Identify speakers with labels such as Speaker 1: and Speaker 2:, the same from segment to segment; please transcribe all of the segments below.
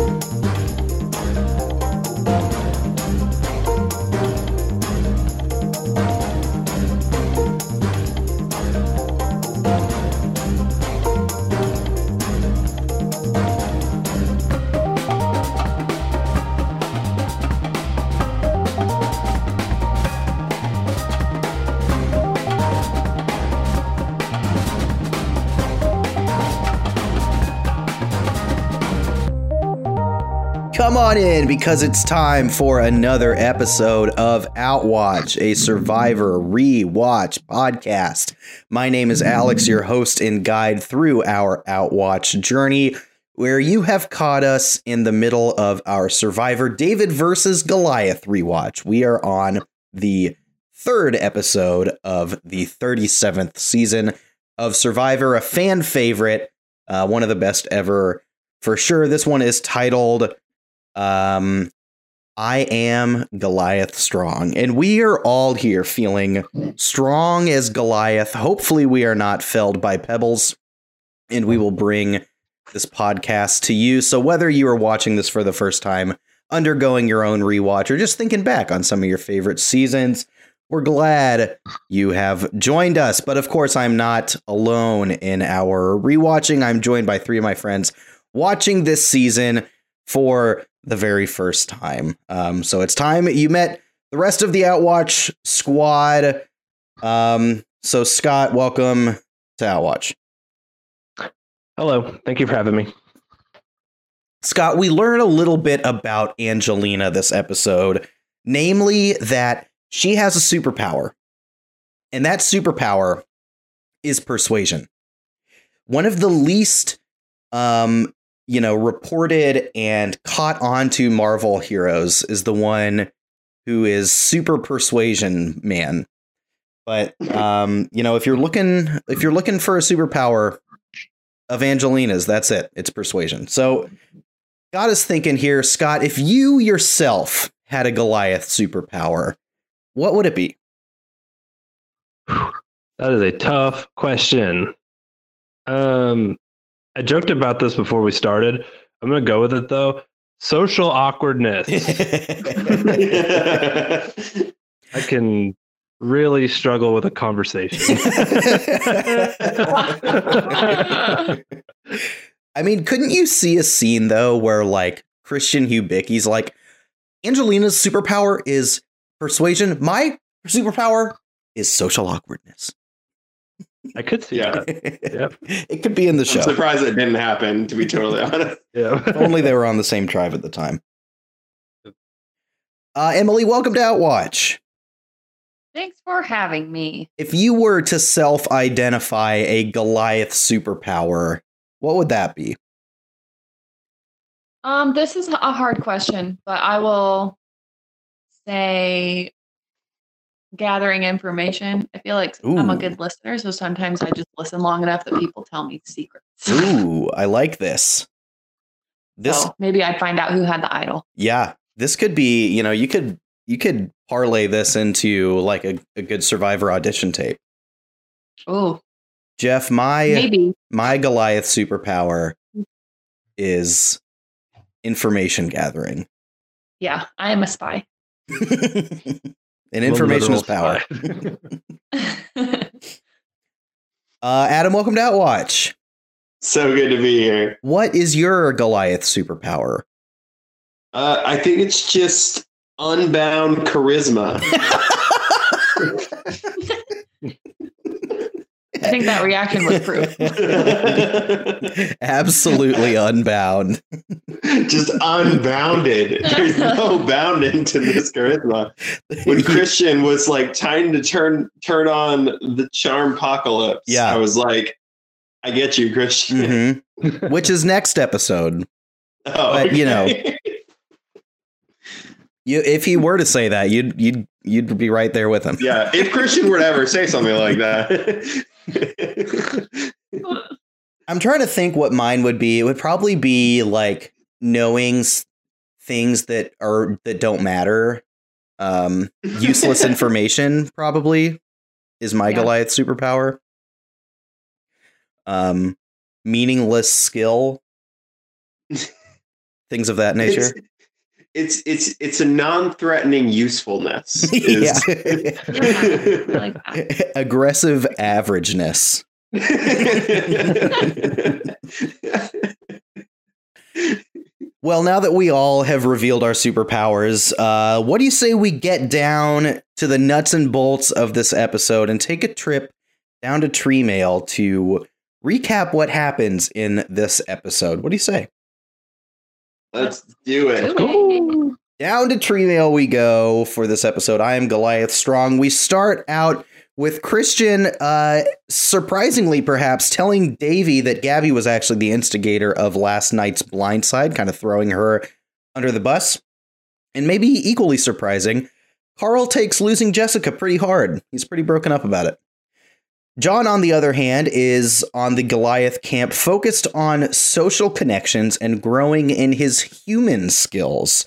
Speaker 1: you Come on in because it's time for another episode of Outwatch, a Survivor rewatch podcast. My name is Alex, your host and guide through our Outwatch journey, where you have caught us in the middle of our Survivor David versus Goliath rewatch. We are on the third episode of the 37th season of Survivor, a fan favorite, uh, one of the best ever for sure. This one is titled um, I am Goliath strong. And we are all here feeling strong as Goliath. Hopefully, we are not felled by pebbles, and we will bring this podcast to you. So, whether you are watching this for the first time, undergoing your own rewatch, or just thinking back on some of your favorite seasons, we're glad you have joined us. But of course, I'm not alone in our rewatching. I'm joined by three of my friends watching this season for the very first time. Um, so it's time you met the rest of the Outwatch squad. Um, so Scott, welcome to Outwatch.
Speaker 2: Hello, thank you for having me.
Speaker 1: Scott, we learn a little bit about Angelina this episode, namely that she has a superpower. And that superpower is persuasion. One of the least um, you know, reported and caught onto Marvel heroes is the one who is super persuasion man. But um, you know, if you're looking if you're looking for a superpower of Angelina's, that's it. It's persuasion. So got us thinking here, Scott, if you yourself had a Goliath superpower, what would it be?
Speaker 2: That is a tough question. Um, I joked about this before we started. I'm going to go with it though. Social awkwardness. I can really struggle with a conversation.
Speaker 1: I mean, couldn't you see a scene though where like Christian Hubicki's like, Angelina's superpower is persuasion. My superpower is social awkwardness.
Speaker 2: I could see yeah. that. Yep.
Speaker 1: It could be in the show.
Speaker 3: I'm surprised it didn't happen, to be totally honest.
Speaker 2: Yeah.
Speaker 1: only they were on the same tribe at the time. Uh, Emily, welcome to Outwatch.
Speaker 4: Thanks for having me.
Speaker 1: If you were to self identify a Goliath superpower, what would that be?
Speaker 4: Um, this is a hard question, but I will say gathering information. I feel like Ooh. I'm a good listener, so sometimes I just listen long enough that people tell me secrets.
Speaker 1: Ooh, I like this.
Speaker 4: This so maybe I'd find out who had the idol.
Speaker 1: Yeah, this could be. You know, you could you could parlay this into like a, a good Survivor audition tape.
Speaker 4: Oh,
Speaker 1: Jeff, my
Speaker 4: maybe
Speaker 1: my Goliath superpower mm. is information gathering.
Speaker 4: Yeah, I am a spy.
Speaker 1: And information is power. uh, Adam, welcome to Outwatch.
Speaker 3: So good to be here.
Speaker 1: What is your Goliath superpower?
Speaker 3: Uh, I think it's just unbound charisma.
Speaker 4: I think that reaction was proof.
Speaker 1: Absolutely unbound.
Speaker 3: Just unbounded. There's no bounding to this charisma. When Christian was like trying to turn turn on the charm apocalypse, yeah. I was like, I get you, Christian.
Speaker 1: Mm-hmm. Which is next episode.
Speaker 3: Oh,
Speaker 1: but, okay. you know. You, if he were to say that, you'd you'd you'd be right there with him.
Speaker 3: Yeah, if Christian were to ever say something like that,
Speaker 1: I'm trying to think what mine would be. It would probably be like knowing things that are that don't matter. Um, useless information probably is my yeah. Goliath superpower. Um, meaningless skill. things of that nature.
Speaker 3: It's, it's it's it's a non-threatening usefulness. yeah.
Speaker 1: like Aggressive averageness. well, now that we all have revealed our superpowers, uh, what do you say we get down to the nuts and bolts of this episode and take a trip down to Tree Mail to recap what happens in this episode? What do you say?
Speaker 3: Let's do it.
Speaker 1: Down to Tree Mail we go for this episode. I am Goliath Strong. We start out with Christian, uh, surprisingly perhaps, telling Davie that Gabby was actually the instigator of last night's blindside, kind of throwing her under the bus. And maybe equally surprising, Carl takes losing Jessica pretty hard. He's pretty broken up about it. John, on the other hand, is on the Goliath camp, focused on social connections and growing in his human skills.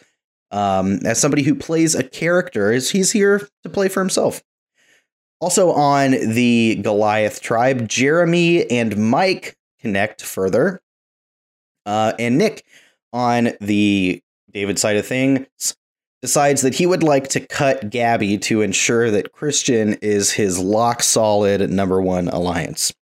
Speaker 1: Um, as somebody who plays a character, is he's here to play for himself. Also on the Goliath tribe, Jeremy and Mike connect further. Uh, and Nick on the David side of things decides that he would like to cut Gabby to ensure that Christian is his lock solid number one alliance.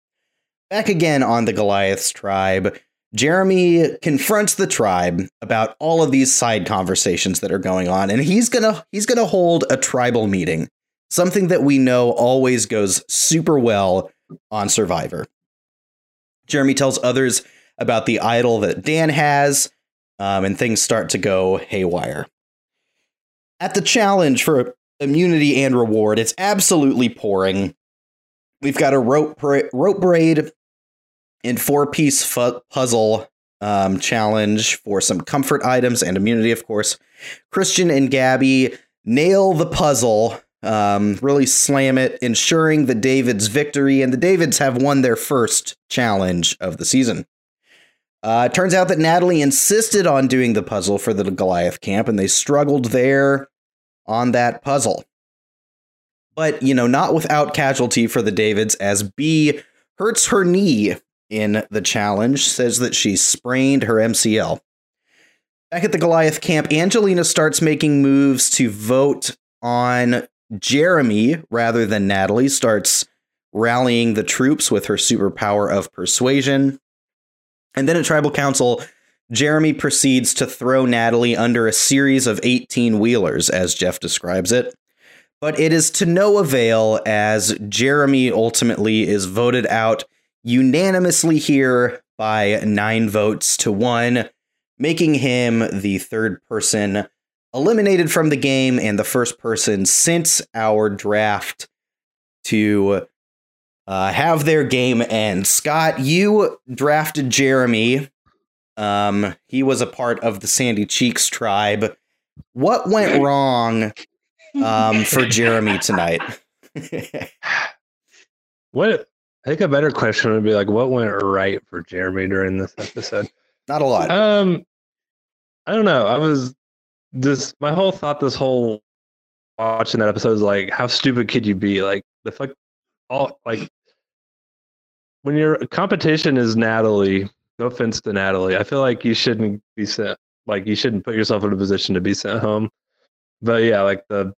Speaker 1: Back again on the Goliath's tribe, Jeremy confronts the tribe about all of these side conversations that are going on, and he's gonna he's gonna hold a tribal meeting something that we know always goes super well on Survivor. Jeremy tells others about the idol that Dan has, um, and things start to go haywire. At the challenge for immunity and reward, it's absolutely pouring. We've got a rope, bra- rope braid and four piece fu- puzzle um, challenge for some comfort items and immunity, of course. Christian and Gabby nail the puzzle um, really slam it, ensuring the Davids' victory, and the Davids have won their first challenge of the season. Uh, it turns out that Natalie insisted on doing the puzzle for the Goliath camp, and they struggled there on that puzzle. But, you know, not without casualty for the Davids, as Bi hurts her knee in the challenge, says that she sprained her MCL. Back at the Goliath camp, Angelina starts making moves to vote on Jeremy, rather than Natalie, starts rallying the troops with her superpower of persuasion. And then at Tribal Council, Jeremy proceeds to throw Natalie under a series of 18 wheelers, as Jeff describes it. But it is to no avail, as Jeremy ultimately is voted out unanimously here by nine votes to one, making him the third person eliminated from the game and the first person since our draft to uh, have their game end. Scott, you drafted Jeremy. Um, he was a part of the Sandy Cheeks tribe. What went wrong um, for Jeremy tonight?
Speaker 2: what I think a better question would be like, what went right for Jeremy during this episode?
Speaker 1: Not a lot.
Speaker 2: Um, I don't know. I was this my whole thought this whole watching that episode is like how stupid could you be like the fuck all like when your competition is natalie no offense to natalie i feel like you shouldn't be sent like you shouldn't put yourself in a position to be sent home but yeah like the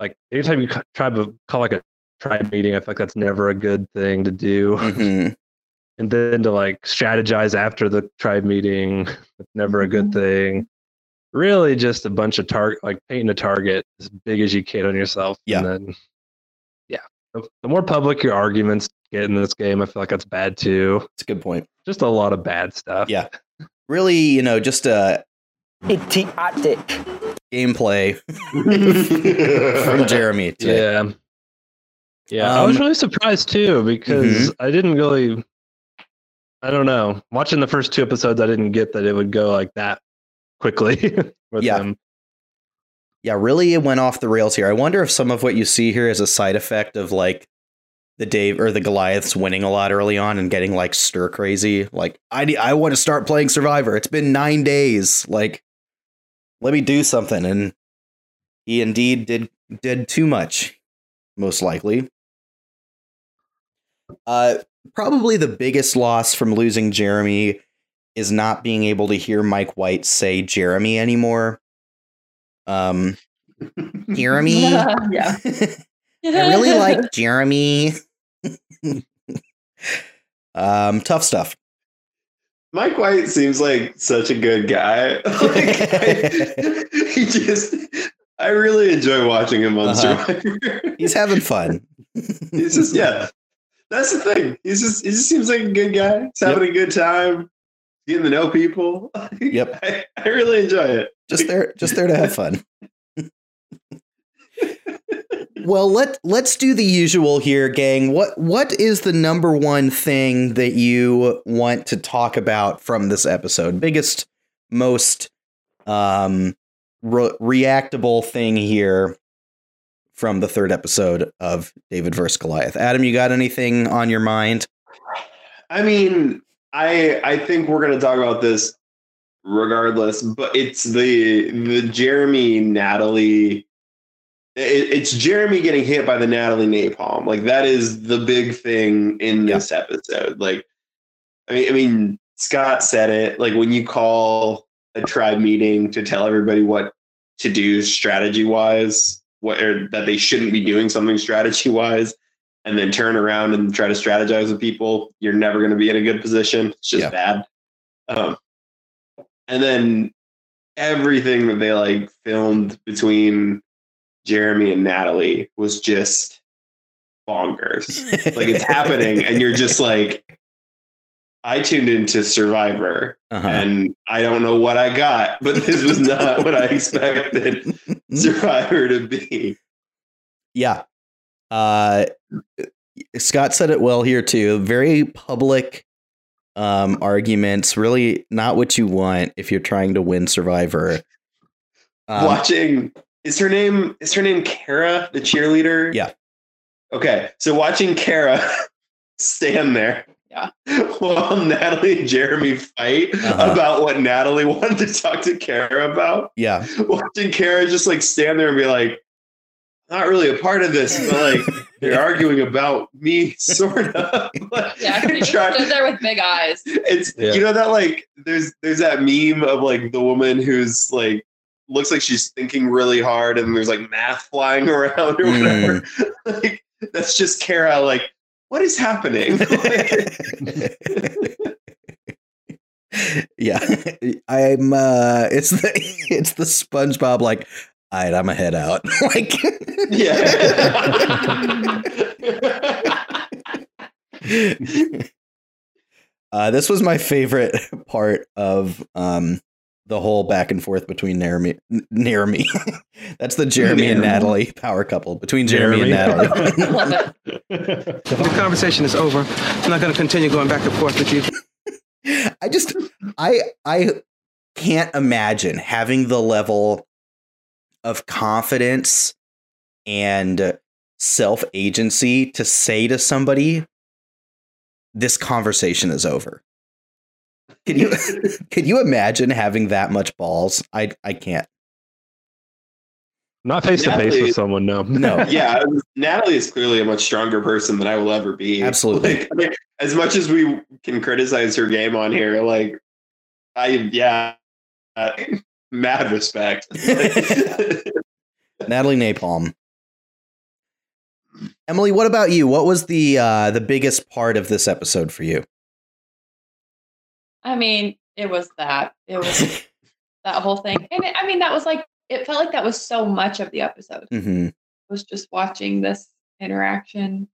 Speaker 2: like anytime you try to call like a tribe meeting i feel like that's never a good thing to do mm-hmm. and then to like strategize after the tribe meeting that's never a good mm-hmm. thing really just a bunch of target, like painting a target as big as you can on yourself.
Speaker 1: Yeah.
Speaker 2: And then, yeah, the, the more public your arguments get in this game, I feel like that's bad too.
Speaker 1: It's a good point.
Speaker 2: Just a lot of bad stuff.
Speaker 1: Yeah. Really, you know, just a idiotic gameplay from Jeremy.
Speaker 2: Today. Yeah. Yeah. Um, I was um, really surprised too because mm-hmm. I didn't really I don't know. Watching the first two episodes, I didn't get that it would go like that quickly with
Speaker 1: yeah.
Speaker 2: them.
Speaker 1: Yeah, really it went off the rails here. I wonder if some of what you see here is a side effect of like the Dave or the Goliaths winning a lot early on and getting like stir crazy. Like I I want to start playing Survivor. It's been 9 days. Like let me do something and he indeed did did too much most likely. Uh probably the biggest loss from losing Jeremy is not being able to hear Mike White say Jeremy anymore. Um, Jeremy.
Speaker 4: yeah.
Speaker 1: I really like Jeremy. um, tough stuff.
Speaker 3: Mike White seems like such a good guy. like, I, he just, I really enjoy watching him on uh-huh. Survivor.
Speaker 1: He's having fun.
Speaker 3: He's just, yeah, that's the thing. He's just, he just seems like a good guy. He's having yep. a good time, getting to know people.
Speaker 1: Yep,
Speaker 3: I, I really enjoy it.
Speaker 1: Just there, just there to have fun. well, let let's do the usual here, gang. What what is the number one thing that you want to talk about from this episode? Biggest, most um re- reactable thing here from the third episode of David vs Goliath. Adam, you got anything on your mind?
Speaker 3: I mean, I I think we're going to talk about this regardless, but it's the the Jeremy Natalie it, it's Jeremy getting hit by the Natalie napalm. Like that is the big thing in this yeah. episode. Like, I mean, I mean, Scott said it. Like when you call a tribe meeting to tell everybody what to do strategy wise, what or that they shouldn't be doing something strategy wise, and then turn around and try to strategize with people, you're never going to be in a good position. It's just yeah. bad. Um, and then everything that they like filmed between Jeremy and Natalie was just bonkers. like it's happening, and you're just like, I tuned into Survivor, uh-huh. and I don't know what I got, but this was not what I expected Survivor to be.
Speaker 1: Yeah. Uh, Scott said it well here too. Very public um, arguments, really not what you want if you're trying to win Survivor.
Speaker 3: Um, Watching is her name is her name Kara, the cheerleader?
Speaker 1: Yeah.
Speaker 3: Okay. So watching Kara stand there
Speaker 4: yeah.
Speaker 3: while Natalie and Jeremy fight uh-huh. about what Natalie wanted to talk to Kara about.
Speaker 1: Yeah.
Speaker 3: Watching Kara just like stand there and be like, not really a part of this, but like they're arguing about me, sort of.
Speaker 4: yeah, she stood there with big eyes.
Speaker 3: It's yeah. you know that like there's there's that meme of like the woman who's like looks like she's thinking really hard and there's like math flying around or whatever. Mm. like, that's just Kara, like, what is happening?
Speaker 1: yeah. I'm uh it's the it's the SpongeBob like all right, I'm a head out. like
Speaker 3: Yeah.
Speaker 1: uh, this was my favorite part of um the whole back and forth between Jeremy, Jeremy. That's the Jeremy and Natalie power couple between Jeremy, Jeremy. and Natalie.
Speaker 5: the conversation is over. I'm not going to continue going back and forth with you.
Speaker 1: I just, I, I can't imagine having the level of confidence and self agency to say to somebody, "This conversation is over." Can you can you imagine having that much balls? I I can't.
Speaker 2: Not face to face with someone, no.
Speaker 1: No.
Speaker 3: yeah, Natalie is clearly a much stronger person than I will ever be.
Speaker 1: Absolutely.
Speaker 3: Like, as much as we can criticize her game on here, like I yeah, uh, mad respect.
Speaker 1: Natalie Napalm. Emily, what about you? What was the uh, the biggest part of this episode for you?
Speaker 4: I mean, it was that. It was that whole thing. And it, I mean, that was like, it felt like that was so much of the episode.
Speaker 1: Mm-hmm.
Speaker 4: It was just watching this interaction.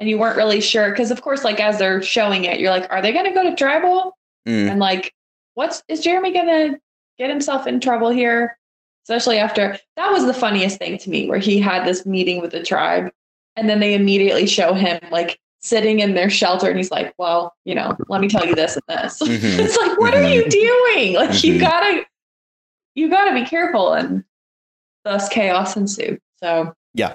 Speaker 4: And you weren't really sure. Because, of course, like as they're showing it, you're like, are they going to go to tribal? Mm. And like, what's, is Jeremy going to get himself in trouble here? Especially after that was the funniest thing to me, where he had this meeting with the tribe. And then they immediately show him like sitting in their shelter and he's like, well, you know, let me tell you this and this. Mm-hmm. it's like, what mm-hmm. are you doing? Like mm-hmm. you gotta you gotta be careful and thus chaos ensued. So
Speaker 1: yeah.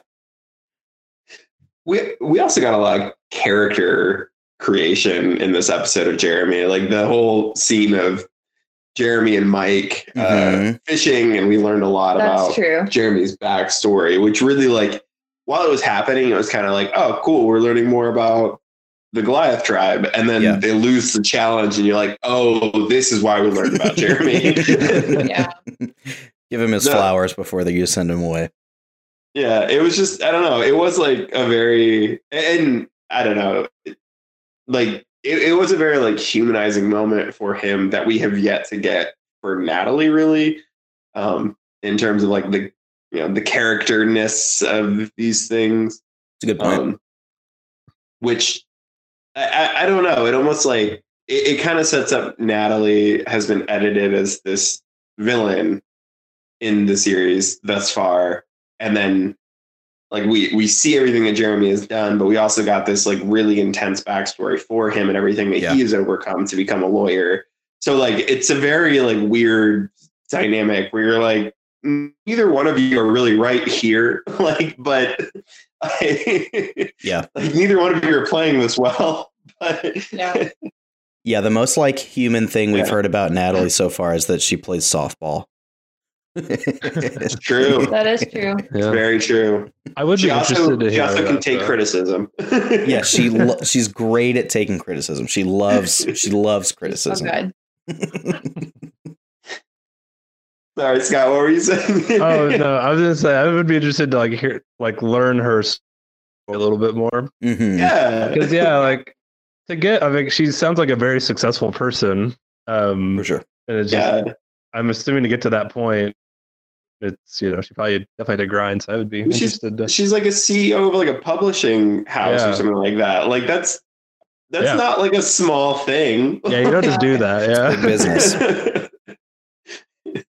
Speaker 3: We we also got a lot of character creation in this episode of Jeremy. Like the whole scene of Jeremy and Mike uh, mm-hmm. fishing, and we learned a lot
Speaker 4: That's
Speaker 3: about
Speaker 4: true.
Speaker 3: Jeremy's backstory, which really like while it was happening, it was kind of like, oh, cool, we're learning more about the Goliath tribe, and then yeah. they lose the challenge, and you're like, oh, this is why we learned about Jeremy.
Speaker 4: yeah.
Speaker 1: Give him his no. flowers before they you send him away.
Speaker 3: Yeah, it was just I don't know. It was like a very and I don't know, like it, it was a very like humanizing moment for him that we have yet to get for Natalie really, um, in terms of like the you know the characterness of these things.
Speaker 1: It's a good point. Um,
Speaker 3: which I, I don't know. It almost like it, it kind of sets up Natalie has been edited as this villain in the series thus far, and then like we we see everything that Jeremy has done, but we also got this like really intense backstory for him and everything that yeah. he has overcome to become a lawyer. So like it's a very like weird dynamic where you're like mm, neither one of you are really right here like but
Speaker 1: I, yeah
Speaker 3: like neither one of you are playing this well but
Speaker 4: yeah
Speaker 1: yeah the most like human thing we've yeah. heard about natalie so far is that she plays softball
Speaker 3: it's true
Speaker 4: that is true
Speaker 3: yeah. it's very true
Speaker 2: i would she be also, interested to
Speaker 3: she also can take criticism
Speaker 1: yeah she lo- she's great at taking criticism she loves she loves criticism
Speaker 4: so
Speaker 3: Sorry, Scott. What were you saying?
Speaker 2: oh no, I was gonna say I would be interested to like hear, like learn her a little bit more.
Speaker 1: Mm-hmm.
Speaker 3: Yeah,
Speaker 2: because yeah, like to get, I mean, she sounds like a very successful person. Um,
Speaker 1: For sure.
Speaker 2: And it's just, yeah. I'm assuming to get to that point, it's you know she probably definitely had to grind. So I would be
Speaker 3: she's,
Speaker 2: interested. To...
Speaker 3: She's like a CEO of like a publishing house yeah. or something like that. Like that's that's yeah. not like a small thing.
Speaker 2: Yeah, you don't just do that. Yeah,
Speaker 1: business.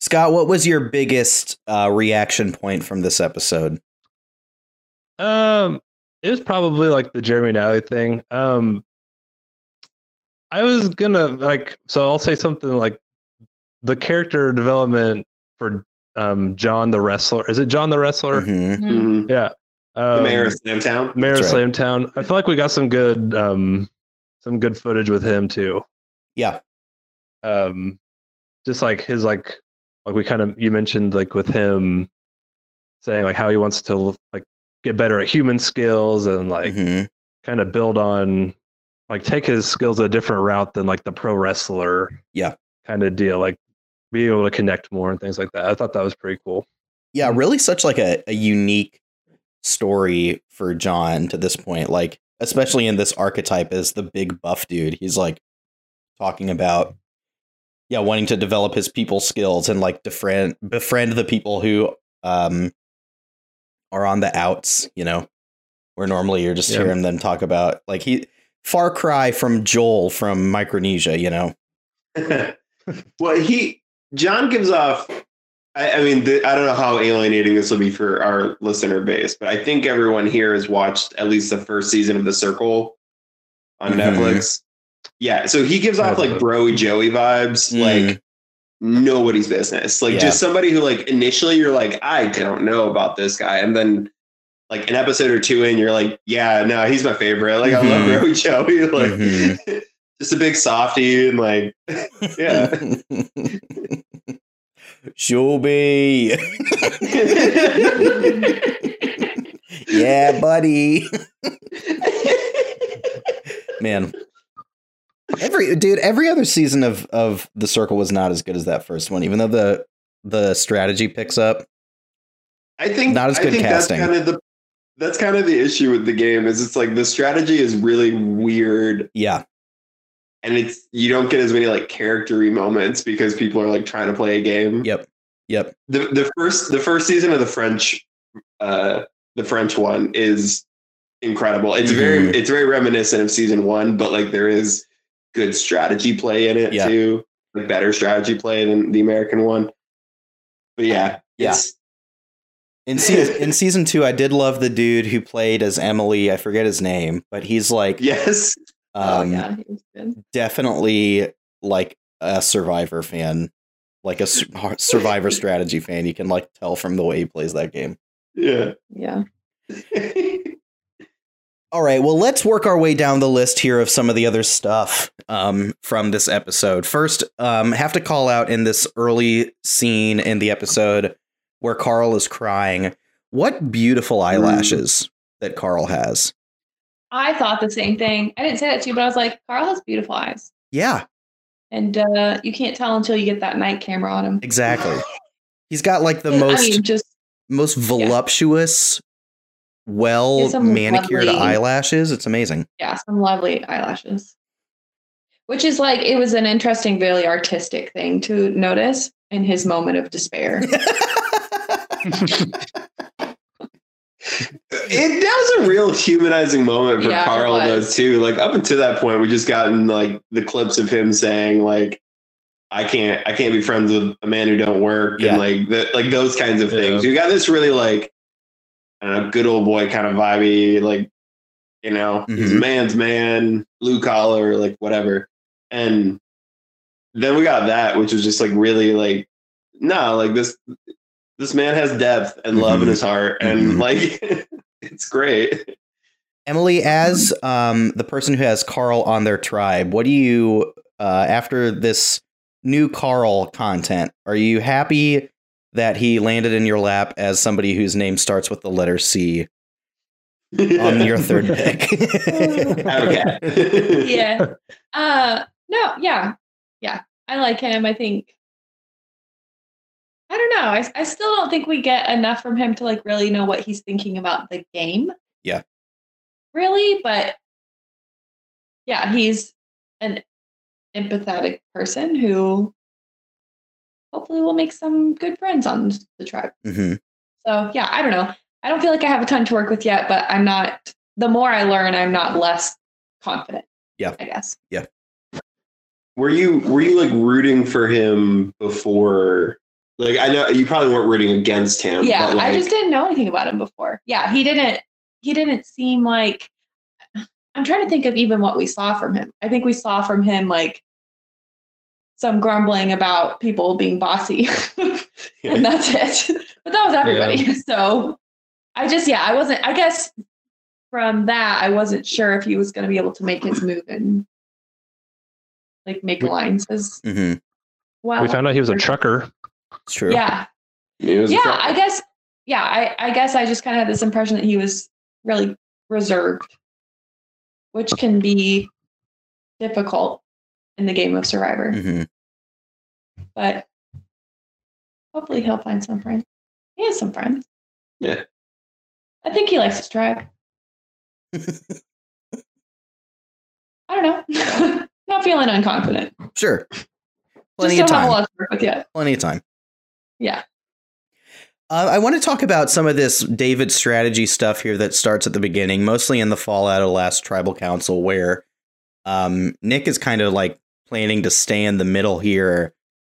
Speaker 1: Scott, what was your biggest uh, reaction point from this episode?
Speaker 2: Um, it was probably like the Jeremy Nally thing. Um, I was gonna like, so I'll say something like the character development for um John the wrestler. Is it John the wrestler?
Speaker 1: Mm-hmm.
Speaker 3: Mm-hmm.
Speaker 2: Yeah.
Speaker 3: Um, the mayor of Slamtown.
Speaker 2: Mayor That's of right. Slamtown. I feel like we got some good um some good footage with him too.
Speaker 1: Yeah.
Speaker 2: Um, just like his like like we kind of you mentioned like with him saying like how he wants to like get better at human skills and like mm-hmm. kind of build on like take his skills a different route than like the pro wrestler
Speaker 1: yeah
Speaker 2: kind of deal like being able to connect more and things like that i thought that was pretty cool
Speaker 1: yeah really such like a, a unique story for john to this point like especially in this archetype as the big buff dude he's like talking about yeah, wanting to develop his people skills and like befriend befriend the people who um are on the outs, you know, where normally you're just yeah. hearing them talk about like he far cry from Joel from Micronesia, you know.
Speaker 3: well, he John gives off. I, I mean, the, I don't know how alienating this will be for our listener base, but I think everyone here has watched at least the first season of The Circle on mm-hmm. Netflix. Yeah, so he gives off like broy Joey vibes, mm. like nobody's business. Like yeah. just somebody who like initially you're like, I don't know about this guy, and then like an episode or two in, you're like, yeah, no, he's my favorite. Like mm-hmm. I love broy Joey. Like mm-hmm. Just a big softy and like yeah.
Speaker 1: Shelby. yeah, buddy. Man, every dude, every other season of of the Circle was not as good as that first one, even though the the strategy picks up.
Speaker 3: I think not as good casting. That's kind of the that's kind of the issue with the game is it's like the strategy is really weird.
Speaker 1: Yeah.
Speaker 3: And it's you don't get as many like charactery moments because people are like trying to play a game.
Speaker 1: Yep. Yep.
Speaker 3: The the first the first season of the French uh the French one is incredible. It's mm-hmm. very it's very reminiscent of season one, but like there is good strategy play in it yeah. too, like better strategy play than the American one. But yeah,
Speaker 1: yeah. In season in season two, I did love the dude who played as Emily. I forget his name, but he's like
Speaker 3: yes,
Speaker 4: um, oh yeah, he was good.
Speaker 1: definitely like a Survivor fan, like a Survivor strategy fan. You can like tell from the way he plays that game.
Speaker 3: Yeah,
Speaker 4: yeah.
Speaker 1: All right, well, let's work our way down the list here of some of the other stuff um, from this episode. First, um, have to call out in this early scene in the episode where Carl is crying. What beautiful eyelashes mm. that Carl has.
Speaker 4: I thought the same thing. I didn't say that to you, but I was like, Carl has beautiful eyes.
Speaker 1: Yeah.
Speaker 4: And uh, you can't tell until you get that night camera on him.
Speaker 1: Exactly. He's got like the most I mean, just most voluptuous, yeah. well manicured lovely, eyelashes. It's amazing.
Speaker 4: Yeah, some lovely eyelashes. Which is like it was an interesting, very artistic thing to notice in his moment of despair.
Speaker 3: it that was a real humanizing moment for yeah, Carl though too. Like up until that point, we just gotten like the clips of him saying like, "I can't, I can't be friends with a man who don't work," yeah. and like the, like those kinds of things. Yeah. You got this really like, I don't know, good old boy kind of vibey, like you know, mm-hmm. he's a man's man, blue collar, like whatever. And then we got that, which was just like really like, no, like this this man has depth and love mm-hmm. in his heart, and mm-hmm. like it's great.
Speaker 1: Emily, as um, the person who has Carl on their tribe, what do you uh, after this new Carl content? Are you happy that he landed in your lap as somebody whose name starts with the letter C on your third pick?
Speaker 4: okay. yeah. Uh, no. Yeah. Yeah. I like him. I think I don't know. I, I still don't think we get enough from him to like really know what he's thinking about the game.
Speaker 1: Yeah.
Speaker 4: Really, but yeah, he's an empathetic person who hopefully will make some good friends on the tribe.
Speaker 1: Mm-hmm.
Speaker 4: So yeah, I don't know. I don't feel like I have a ton to work with yet, but I'm not. The more I learn, I'm not less confident.
Speaker 1: Yeah,
Speaker 4: I guess.
Speaker 1: Yeah.
Speaker 3: Were you were you like rooting for him before like I know you probably weren't rooting against him.
Speaker 4: Yeah, like, I just didn't know anything about him before. Yeah, he didn't. He didn't seem like. I'm trying to think of even what we saw from him. I think we saw from him like some grumbling about people being bossy, and that's it. But that was everybody. Yeah. So I just yeah, I wasn't. I guess from that, I wasn't sure if he was going to be able to make his move and like make alliances.
Speaker 1: Mm-hmm.
Speaker 2: Well, we found out he was a trucker.
Speaker 1: It's true.
Speaker 4: Yeah. Yeah, I guess. Yeah, I, I guess I just kind of had this impression that he was really reserved, which can be difficult in the game of Survivor.
Speaker 1: Mm-hmm.
Speaker 4: But hopefully he'll find some friends. He has some friends.
Speaker 3: Yeah.
Speaker 4: I think he likes his tribe. I don't know. Not feeling unconfident.
Speaker 1: Sure.
Speaker 4: Plenty Just of time. Have a lot to work with yet.
Speaker 1: Plenty of time.
Speaker 4: Yeah.
Speaker 1: Uh, I want to talk about some of this David strategy stuff here that starts at the beginning, mostly in the fallout of last tribal council, where um, Nick is kind of like planning to stay in the middle here,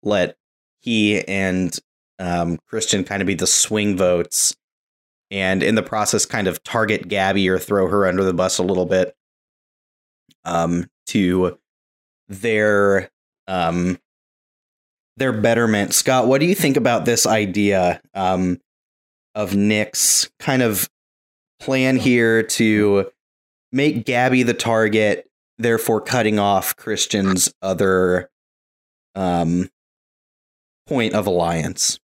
Speaker 1: let he and um, Christian kind of be the swing votes, and in the process, kind of target Gabby or throw her under the bus a little bit um, to their um, their betterment. Scott, what do you think about this idea um, of Nick's kind of plan here to make Gabby the target, therefore cutting off Christian's other um, point of alliance?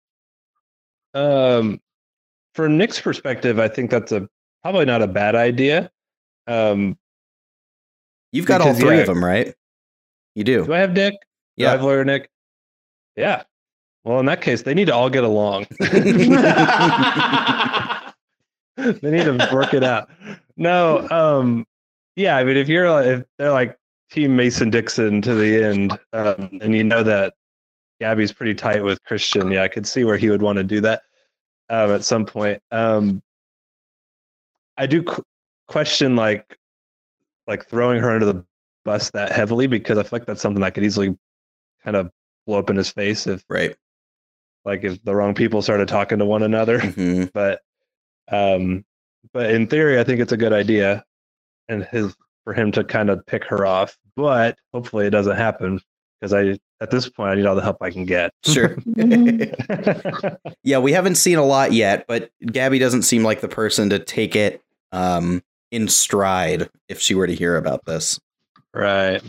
Speaker 2: Um, from Nick's perspective, I think that's a probably not a bad idea. Um,
Speaker 1: You've got all three yeah, of them, right? You do.
Speaker 2: Do I have Nick? Yeah, I have lawyer Nick. Yeah. Well, in that case, they need to all get along. they need to work it out. No, um, yeah. I mean, if you're if they're like Team Mason Dixon to the end, um, and you know that Gabby's pretty tight with Christian, yeah, I could see where he would want to do that um, at some point. Um, I do qu- question like like throwing her under the bus that heavily because I feel like that's something I could easily kind of blow up in his face if
Speaker 1: right.
Speaker 2: like if the wrong people started talking to one another.
Speaker 1: Mm-hmm.
Speaker 2: but um but in theory i think it's a good idea and his for him to kind of pick her off but hopefully it doesn't happen because i at this point i need all the help i can get.
Speaker 1: Sure. Yeah we haven't seen a lot yet but gabby doesn't seem like the person to take it um in stride if she were to hear about this.
Speaker 2: Right.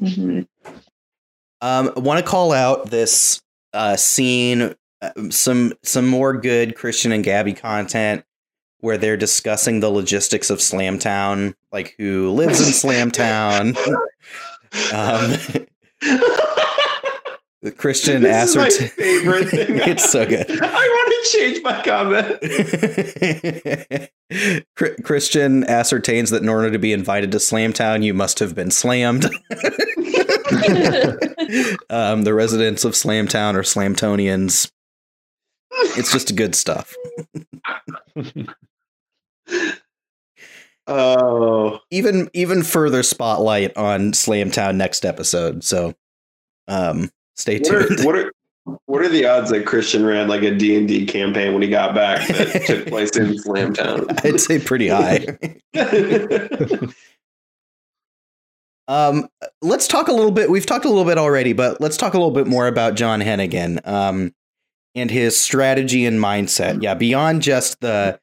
Speaker 4: Mm-hmm.
Speaker 1: Um, I want to call out this uh, scene, uh, some some more good Christian and Gabby content where they're discussing the logistics of Slamtown, like who lives in Slamtown. um, Christian
Speaker 3: this ascertain- favorite thing.
Speaker 1: it's so good.
Speaker 3: I want to change my
Speaker 1: comment. Christian ascertains that in order to be invited to Slamtown, you must have been slammed. um, the residents of Slamtown are Slamtonians. It's just good stuff.
Speaker 3: oh,
Speaker 1: even even further spotlight on Slamtown next episode. So, um, Stay tuned.
Speaker 3: What are, what are, what are the odds that Christian ran like a D and D campaign when he got back that took place in Slamtown?
Speaker 1: I'd say pretty high. Um, let's talk a little bit. We've talked a little bit already, but let's talk a little bit more about John Hennigan um, and his strategy and mindset. Yeah, beyond just the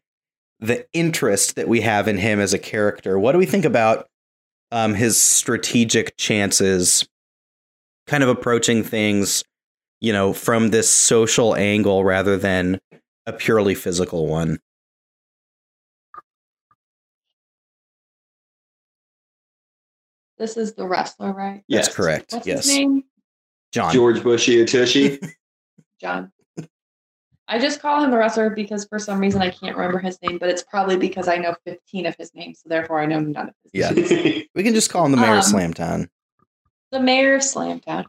Speaker 1: the interest that we have in him as a character, what do we think about um, his strategic chances kind of approaching things, you know, from this social angle rather than a purely physical one.
Speaker 4: This is the wrestler, right?
Speaker 1: Yes. That's correct.
Speaker 4: What's
Speaker 1: yes.
Speaker 4: his name?
Speaker 1: John.
Speaker 3: George Bushy Tushy.
Speaker 4: John. I just call him the wrestler because for some reason I can't remember his name, but it's probably because I know 15 of his names, so therefore I know none of his
Speaker 1: yeah. names. we can just call him the mayor um, of Slamtown
Speaker 4: the mayor of Slamtown.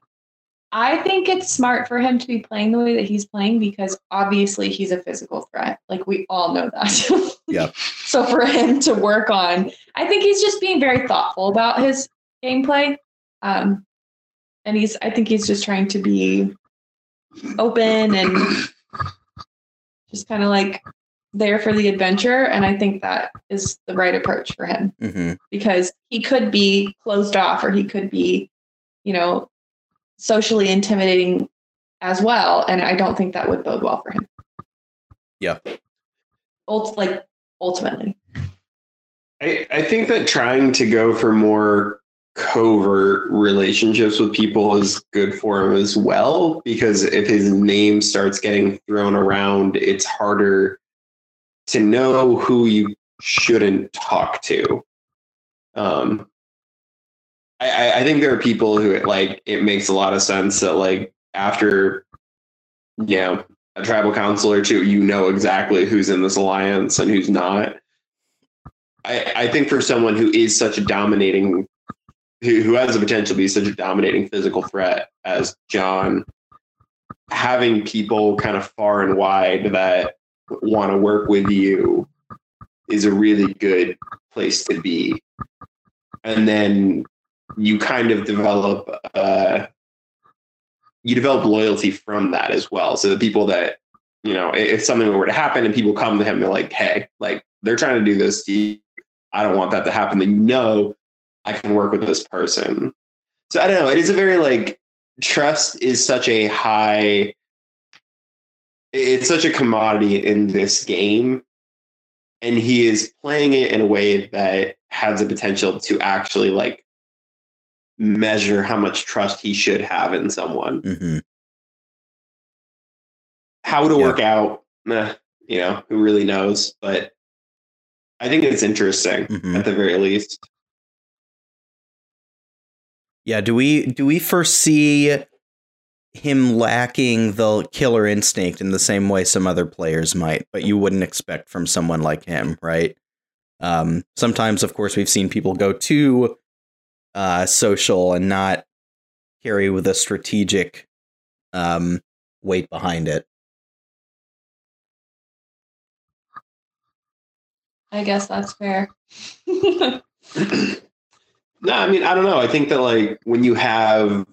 Speaker 4: I think it's smart for him to be playing the way that he's playing because obviously he's a physical threat. Like we all know that.
Speaker 1: yeah.
Speaker 4: So for him to work on, I think he's just being very thoughtful about his gameplay. Um, and he's, I think he's just trying to be open and just kind of like there for the adventure. And I think that is the right approach for him
Speaker 1: mm-hmm.
Speaker 4: because he could be closed off or he could be you know, socially intimidating as well. And I don't think that would bode well for him.
Speaker 1: Yeah.
Speaker 4: Ult- like ultimately.
Speaker 3: I, I think that trying to go for more covert relationships with people is good for him as well because if his name starts getting thrown around it's harder to know who you shouldn't talk to um I, I think there are people who like it makes a lot of sense that like after you know a tribal council or two, you know exactly who's in this alliance and who's not. I, I think for someone who is such a dominating who, has the potential to be such a dominating physical threat as John, having people kind of far and wide that want to work with you is a really good place to be. And then you kind of develop uh, you develop loyalty from that as well. So the people that you know, if something were to happen and people come to him, they're like, "Hey, like they're trying to do this. I don't want that to happen." Then you know, I can work with this person. So I don't know. It is a very like trust is such a high. It's such a commodity in this game, and he is playing it in a way that has the potential to actually like measure how much trust he should have in someone.
Speaker 1: Mm-hmm.
Speaker 3: How to yeah. work out, eh, you know, who really knows? But I think it's interesting mm-hmm. at the very least.
Speaker 1: Yeah, do we do we foresee him lacking the killer instinct in the same way some other players might, but you wouldn't expect from someone like him, right? Um, sometimes, of course, we've seen people go too uh, social and not carry with a strategic um, weight behind it.
Speaker 4: I guess that's fair.
Speaker 3: no, I mean, I don't know. I think that like when you have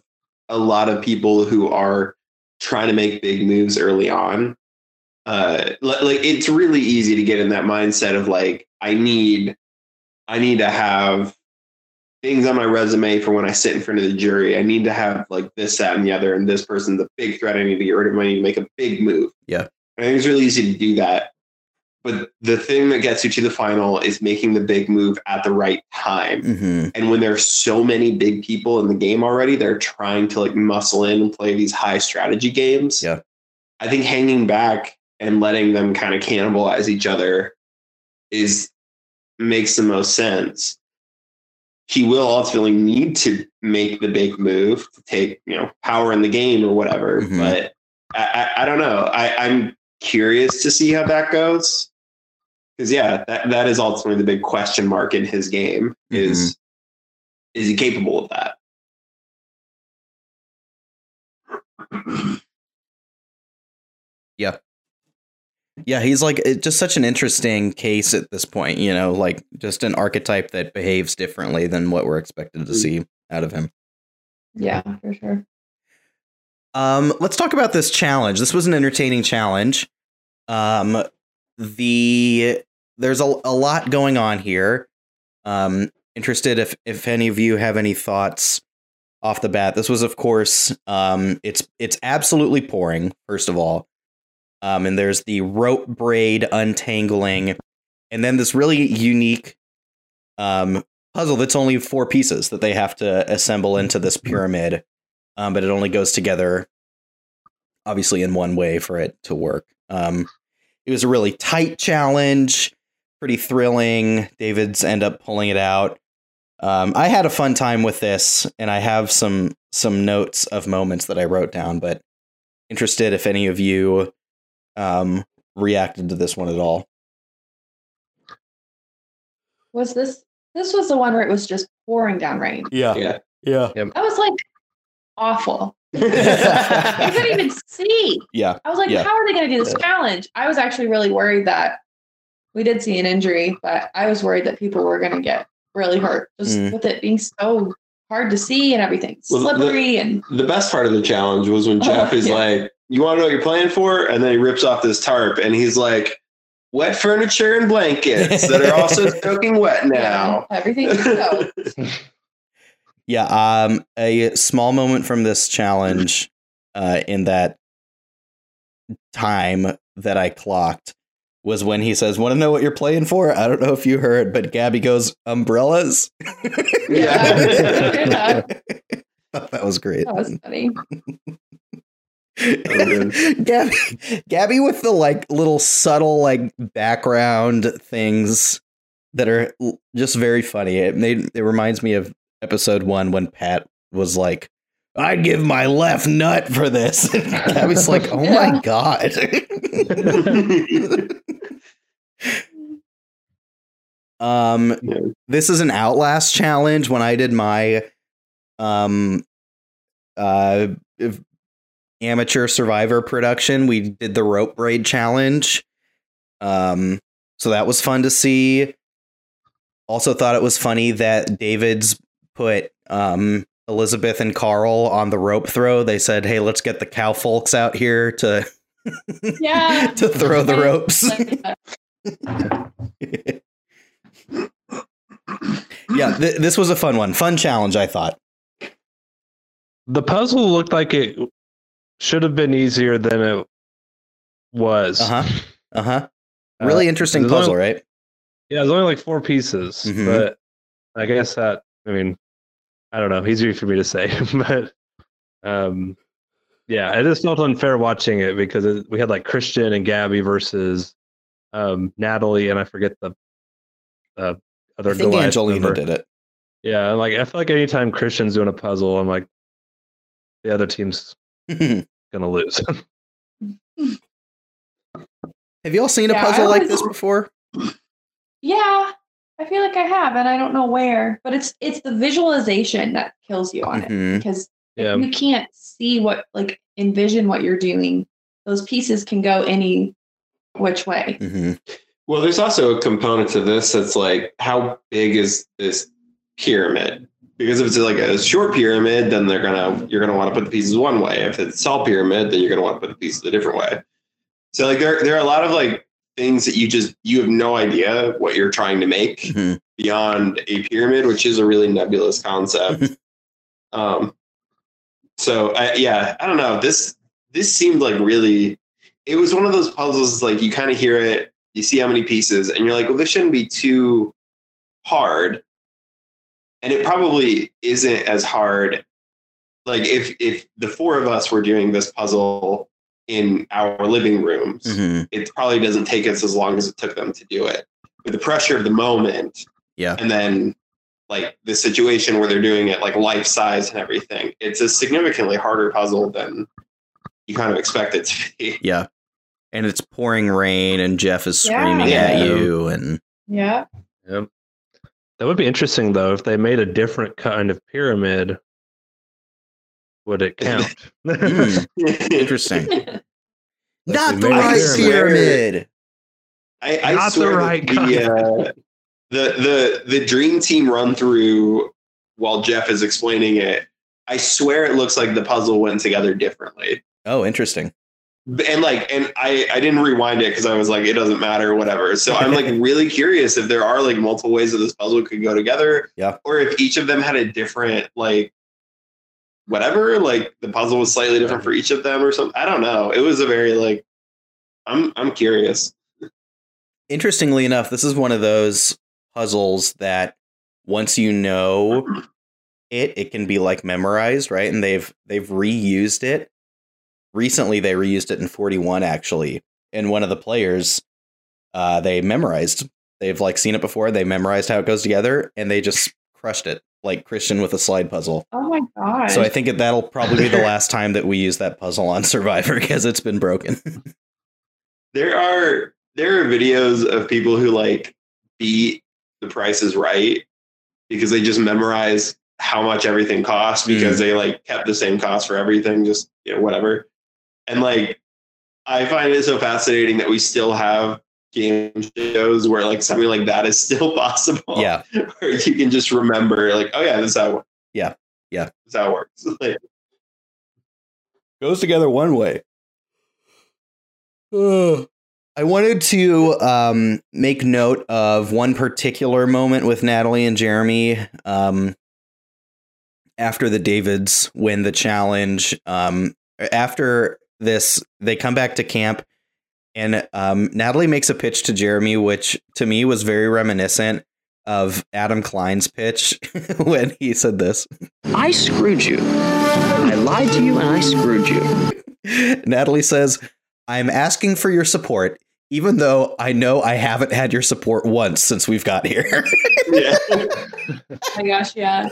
Speaker 3: a lot of people who are trying to make big moves early on, uh, like it's really easy to get in that mindset of like, I need, I need to have things on my resume for when I sit in front of the jury. I need to have like this, that, and the other, and this person's a big threat. I need to get rid of. I need to make a big move.
Speaker 1: Yeah,
Speaker 3: I think it's really easy to do that. But the thing that gets you to the final is making the big move at the right time.
Speaker 1: Mm-hmm.
Speaker 3: And when there are so many big people in the game already, they're trying to like muscle in and play these high strategy games.
Speaker 1: Yeah,
Speaker 3: I think hanging back and letting them kind of cannibalize each other is makes the most sense. He will ultimately need to make the big move to take, you know, power in the game or whatever. Mm-hmm. But I, I, I, don't know. I, I'm curious to see how that goes. Because yeah, that, that is ultimately the big question mark in his game is mm-hmm. is he capable of that?
Speaker 1: yeah. Yeah, he's like just such an interesting case at this point, you know, like just an archetype that behaves differently than what we're expected to mm. see out of him.
Speaker 4: Yeah, for sure.
Speaker 1: Um, let's talk about this challenge. This was an entertaining challenge. Um, the there's a, a lot going on here. Um, interested if if any of you have any thoughts off the bat. This was, of course, um, it's it's absolutely pouring. First of all, um, and there's the rope braid untangling, and then this really unique um, puzzle that's only four pieces that they have to assemble into this pyramid, um, but it only goes together, obviously, in one way for it to work. Um, it was a really tight challenge, pretty thrilling. David's end up pulling it out. Um, I had a fun time with this, and I have some some notes of moments that I wrote down. But interested if any of you um, reacted to this one at all.
Speaker 4: Was this this was the one where it was just pouring down rain?
Speaker 1: Yeah, yeah, yeah.
Speaker 4: Yep. That was like awful. I couldn't even see.
Speaker 1: Yeah,
Speaker 4: I was like,
Speaker 1: yeah.
Speaker 4: how are they going to do this challenge? I was actually really worried that we did see an injury, but I was worried that people were going to get really hurt just mm. with it being so hard to see and everything slippery
Speaker 3: the,
Speaker 4: and
Speaker 3: the best part of the challenge was when Jeff is yeah. like you want to know what you're playing for? And then he rips off this tarp and he's like, wet furniture and blankets that are also soaking wet now.
Speaker 4: Yeah, everything.
Speaker 1: yeah. Um, a small moment from this challenge, uh, in that time that I clocked was when he says, "Want to know what you're playing for?" I don't know if you heard, but Gabby goes, "Umbrellas." yeah. that was great.
Speaker 4: That was funny.
Speaker 1: Gabby, Gabby with the like little subtle like background things that are just very funny. It made it reminds me of episode one when Pat was like, "I'd give my left nut for this." And I was like, "Oh yeah. my god." um, this is an Outlast challenge. When I did my um uh amateur survivor production. We did the rope braid challenge. Um, so that was fun to see. Also thought it was funny that David's put um, Elizabeth and Carl on the rope throw. They said, "Hey, let's get the cow folks out here to
Speaker 4: yeah
Speaker 1: to throw the ropes." yeah, th- this was a fun one. Fun challenge, I thought.
Speaker 2: The puzzle looked like it should have been easier than it was.
Speaker 1: Uh huh. Uh huh. Really uh, interesting puzzle,
Speaker 2: only,
Speaker 1: right?
Speaker 2: Yeah, there's only like four pieces, mm-hmm. but I guess that I mean, I don't know, easier for me to say, but um, yeah, it just felt unfair watching it because it, we had like Christian and Gabby versus um, Natalie, and I forget the uh, other. I
Speaker 1: think Goliath Angelina member. did it.
Speaker 2: Yeah, like I feel like anytime Christian's doing a puzzle, I'm like, the other team's gonna lose.
Speaker 1: have you all seen yeah, a puzzle like this before?
Speaker 4: Yeah, I feel like I have, and I don't know where. But it's it's the visualization that kills you on mm-hmm. it because yeah. you can't see what like envision what you're doing. Those pieces can go any which way.
Speaker 1: Mm-hmm.
Speaker 3: Well, there's also a component to this that's like, how big is this pyramid? because if it's like a short pyramid, then they're gonna you're gonna want to put the pieces one way. If it's a tall pyramid, then you're gonna want to put the pieces a different way. So like there there are a lot of like things that you just you have no idea what you're trying to make mm-hmm. beyond a pyramid, which is a really nebulous concept. um, so I, yeah, I don't know. This this seemed like really. It was one of those puzzles like you kind of hear it, you see how many pieces, and you're like, well, this shouldn't be too hard and it probably isn't as hard like if if the four of us were doing this puzzle in our living rooms mm-hmm. it probably doesn't take us as long as it took them to do it with the pressure of the moment.
Speaker 1: Yeah.
Speaker 3: And then like the situation where they're doing it like life size and everything. It's a significantly harder puzzle than you kind of expect it to be.
Speaker 1: Yeah. And it's pouring rain and Jeff is screaming yeah. at you and
Speaker 4: Yeah.
Speaker 2: Yep. That would be interesting though if they made a different kind of pyramid. Would it count?
Speaker 1: mm, interesting. Not the right pyramid.
Speaker 3: I, I Not the right the, uh, the the the dream team run through while Jeff is explaining it. I swear it looks like the puzzle went together differently.
Speaker 1: Oh, interesting.
Speaker 3: And like, and I I didn't rewind it because I was like, it doesn't matter, whatever. So I'm like really curious if there are like multiple ways that this puzzle could go together.
Speaker 1: Yeah.
Speaker 3: Or if each of them had a different like whatever, like the puzzle was slightly different for each of them or something. I don't know. It was a very like I'm I'm curious.
Speaker 1: Interestingly enough, this is one of those puzzles that once you know it, it can be like memorized, right? And they've they've reused it. Recently they reused it in 41 actually. And one of the players uh they memorized. They've like seen it before, they memorized how it goes together and they just crushed it like Christian with a slide puzzle.
Speaker 4: Oh my god.
Speaker 1: So I think that'll probably be the last time that we use that puzzle on Survivor because it's been broken.
Speaker 3: there are there are videos of people who like beat the price is right because they just memorize how much everything costs because mm. they like kept the same cost for everything, just you know, whatever. And like I find it so fascinating that we still have game shows where like something like that is still possible.
Speaker 1: Yeah.
Speaker 3: Where you can just remember like, oh yeah, this is how it works.
Speaker 1: Yeah. Yeah.
Speaker 3: This is how it works. like,
Speaker 1: Goes together one way. I wanted to um, make note of one particular moment with Natalie and Jeremy um, after the Davids win the challenge. Um, after this, they come back to camp, and um, Natalie makes a pitch to Jeremy, which to me was very reminiscent of Adam Klein's pitch when he said this
Speaker 6: I screwed you. I lied to you and I screwed you.
Speaker 1: Natalie says, I'm asking for your support even though I know I haven't had your support once since we've got here.
Speaker 4: yeah. oh my gosh, yeah.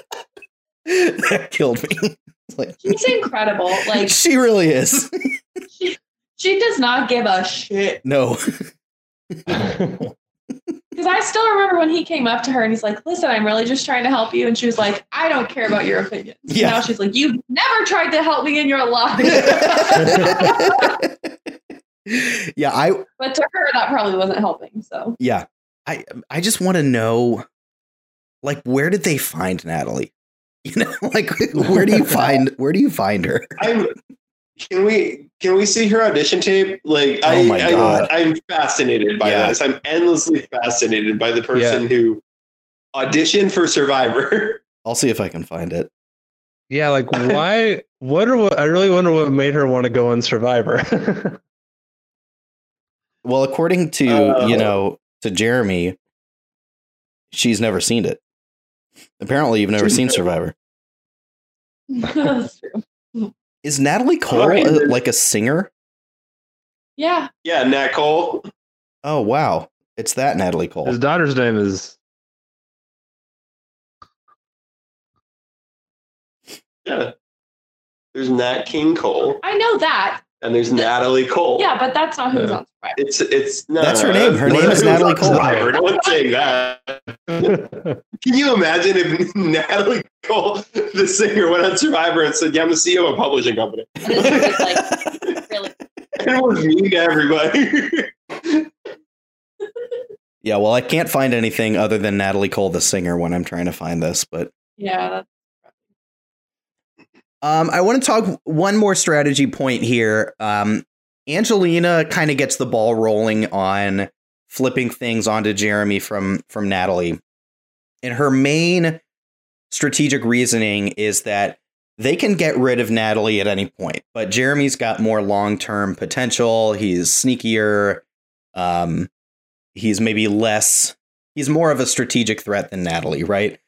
Speaker 1: That killed me.
Speaker 4: Like, She's incredible. Like
Speaker 1: she really is.
Speaker 4: She, she does not give a shit.
Speaker 1: No.
Speaker 4: Because I still remember when he came up to her and he's like, "Listen, I'm really just trying to help you," and she was like, "I don't care about your opinions." Yeah. Now she's like, "You've never tried to help me in your life."
Speaker 1: yeah, I.
Speaker 4: But to her, that probably wasn't helping. So.
Speaker 1: Yeah, I I just want to know, like, where did they find Natalie? You know, like, where do you find where do you find her?
Speaker 3: I'm, can we can we see her audition tape? Like, oh I, my God. I, am fascinated by yeah. this. I'm endlessly fascinated by the person yeah. who auditioned for Survivor.
Speaker 1: I'll see if I can find it.
Speaker 2: Yeah, like why? what are what? I really wonder what made her want to go on Survivor.
Speaker 1: Well, according to uh, you know to Jeremy, she's never seen it. Apparently, you've never seen Survivor.
Speaker 4: That's true.
Speaker 1: Is Natalie Cole right. a, like a singer?
Speaker 4: Yeah.
Speaker 3: Yeah, Nat Cole.
Speaker 1: Oh wow, it's that Natalie Cole.
Speaker 2: His daughter's name is.
Speaker 3: Yeah. There's Nat King Cole.
Speaker 4: I know that
Speaker 3: and there's Natalie Cole.
Speaker 4: Yeah, but that's not who's yeah. on
Speaker 3: Survivor. It's it's
Speaker 1: no, that's her name. Her name is Natalie Cole.
Speaker 3: Survivor. No one's saying that. Can you imagine if Natalie Cole, the singer, went on Survivor and said, "Yeah, I'm the CEO of a publishing company," like, really? and it was mean to everybody.
Speaker 1: yeah, well, I can't find anything other than Natalie Cole, the singer, when I'm trying to find this, but
Speaker 4: yeah,
Speaker 1: um, I want to talk one more strategy point here. Um, Angelina kind of gets the ball rolling on flipping things onto Jeremy from from Natalie, and her main strategic reasoning is that they can get rid of Natalie at any point, but Jeremy's got more long term potential. He's sneakier. Um, he's maybe less. He's more of a strategic threat than Natalie, right?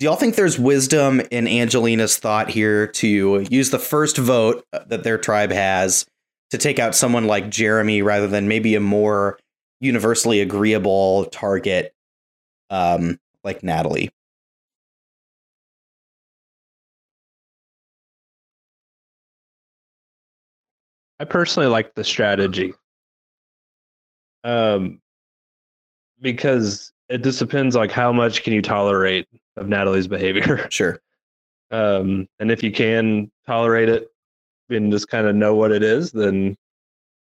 Speaker 1: Do y'all think there's wisdom in Angelina's thought here to use the first vote that their tribe has to take out someone like Jeremy rather than maybe a more universally agreeable target um, like Natalie.
Speaker 2: I personally like the strategy. Um, because it just depends like how much can you tolerate of Natalie's behavior.
Speaker 1: Sure.
Speaker 2: Um, and if you can tolerate it and just kind of know what it is, then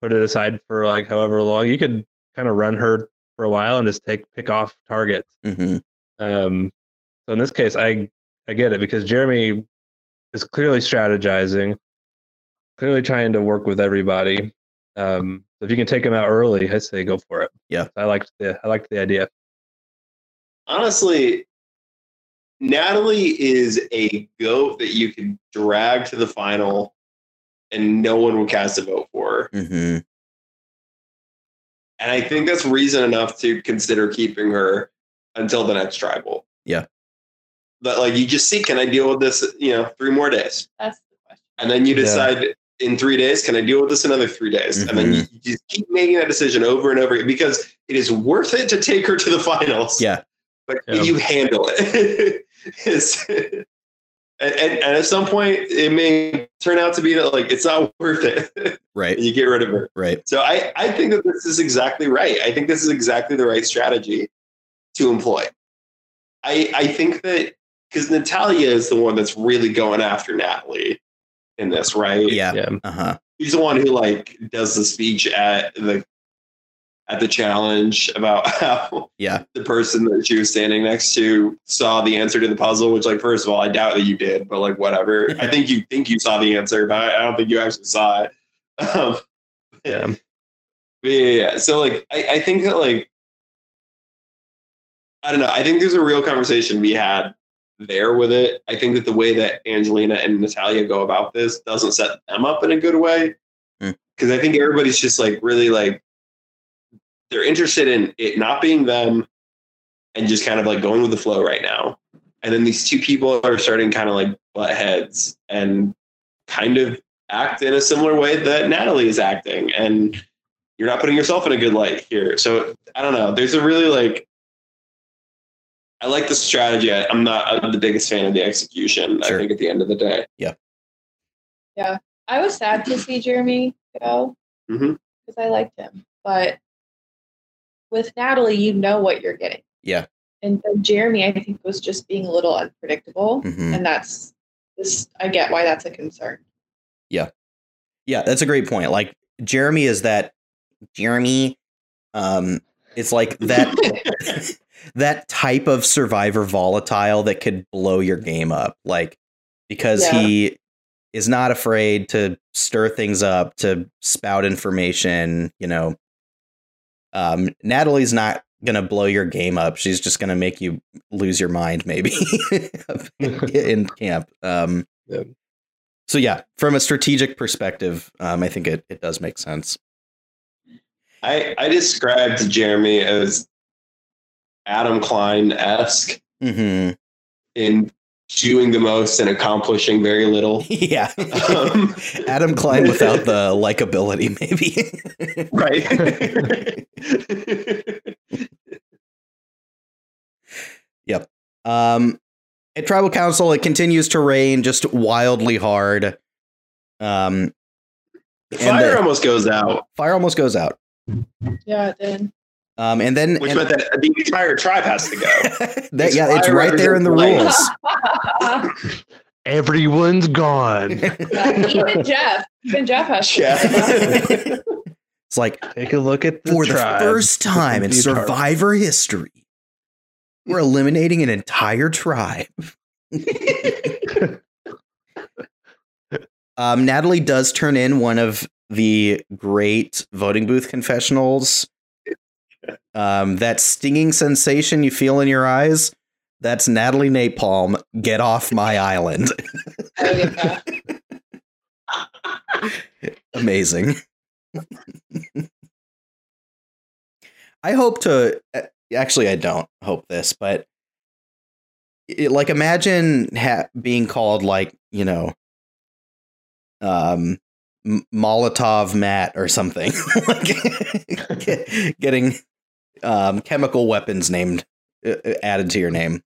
Speaker 2: put it aside for like however long. You could kind of run her for a while and just take pick off targets.
Speaker 1: Mm-hmm.
Speaker 2: Um, so in this case, I I get it because Jeremy is clearly strategizing, clearly trying to work with everybody. Um, so if you can take him out early, I say go for it.
Speaker 1: Yeah,
Speaker 2: I liked the I liked the idea.
Speaker 3: Honestly, Natalie is a goat that you can drag to the final, and no one will cast a vote for.
Speaker 1: Mm-hmm.
Speaker 3: And I think that's reason enough to consider keeping her until the next tribal.
Speaker 1: Yeah.
Speaker 3: But like you just see, can I deal with this, you know, three more days?
Speaker 4: That's the question.
Speaker 3: And then you decide yeah. in three days, can I deal with this another three days? Mm-hmm. And then you, mm-hmm. you, just keep making that decision over and over again because it is worth it to take her to the finals.
Speaker 1: Yeah.
Speaker 3: But yeah. you handle it. and, and, and, at some point it may turn out to be that like it's not worth it.
Speaker 1: Right.
Speaker 3: You get rid of her
Speaker 1: right.
Speaker 3: So i i think that this is exactly right. I think this is exactly the right strategy to employ. I i think that because natalia is the one that's really going after natalie in this right?
Speaker 1: Yeah,
Speaker 2: yeah.
Speaker 1: uh-huh.
Speaker 3: She's the one who like does the speech at the at the challenge about how
Speaker 1: yeah.
Speaker 3: the person that she was standing next to saw the answer to the puzzle which like first of all i doubt that you did but like whatever. I think you think you saw the answer but i don't think you actually saw it. Um,
Speaker 2: yeah.
Speaker 3: yeah yeah so like I, I think that like i don't know. I think there's a real conversation we had there with it. I think that the way that angelina and natalia go about this doesn't set them up in a good way because mm. i think everybody's just like really like they're interested in it not being them and just kind of like going with the flow right now. And then these two people are starting kind of like butt heads and kind of act in a similar way that Natalie is acting. And you're not putting yourself in a good light here. So I don't know. There's a really like, I like the strategy. I'm not I'm the biggest fan of the execution. Sure. I think at the end of the day.
Speaker 1: Yeah.
Speaker 4: Yeah. I was sad to see Jeremy go because
Speaker 3: mm-hmm.
Speaker 4: I liked him, but with Natalie, you know what you're getting.
Speaker 1: Yeah.
Speaker 4: And then Jeremy, I think, was just being a little unpredictable. Mm-hmm. And that's this, I get why that's a concern.
Speaker 1: Yeah. Yeah, that's a great point. Like, Jeremy is that, Jeremy, um, it's like that, that type of survivor volatile that could blow your game up. Like, because yeah. he is not afraid to stir things up, to spout information, you know, um, Natalie's not gonna blow your game up. She's just gonna make you lose your mind, maybe in camp. Um, yeah. So yeah, from a strategic perspective, um, I think it it does make sense.
Speaker 3: I I described Jeremy as Adam Klein esque
Speaker 1: mm-hmm.
Speaker 3: in doing the most and accomplishing very little.
Speaker 1: Yeah. Um, Adam Klein without the likability, maybe.
Speaker 3: right.
Speaker 1: yep. Um, at Tribal Council, it continues to rain just wildly hard. Um,
Speaker 3: fire the, almost goes out.
Speaker 1: Fire almost goes out.
Speaker 4: Yeah, it did.
Speaker 1: Um, and then
Speaker 3: which
Speaker 1: and,
Speaker 3: meant that the entire tribe has to go.
Speaker 1: that, yeah, it's right there in the rules.
Speaker 2: Everyone's gone.
Speaker 4: even Jeff. Even Jeff has
Speaker 3: Jeff.
Speaker 1: it's like
Speaker 2: take a look at
Speaker 1: the for tribe. the first time in Survivor history, we're eliminating an entire tribe. um, Natalie does turn in one of the great voting booth confessionals um, that stinging sensation you feel in your eyes, that's Natalie Napalm. Get off my island. Amazing. I hope to. Uh, actually, I don't hope this, but it, like, imagine ha- being called like you know, um, Molotov Matt or something, like getting um, chemical weapons named uh, uh, added to your name.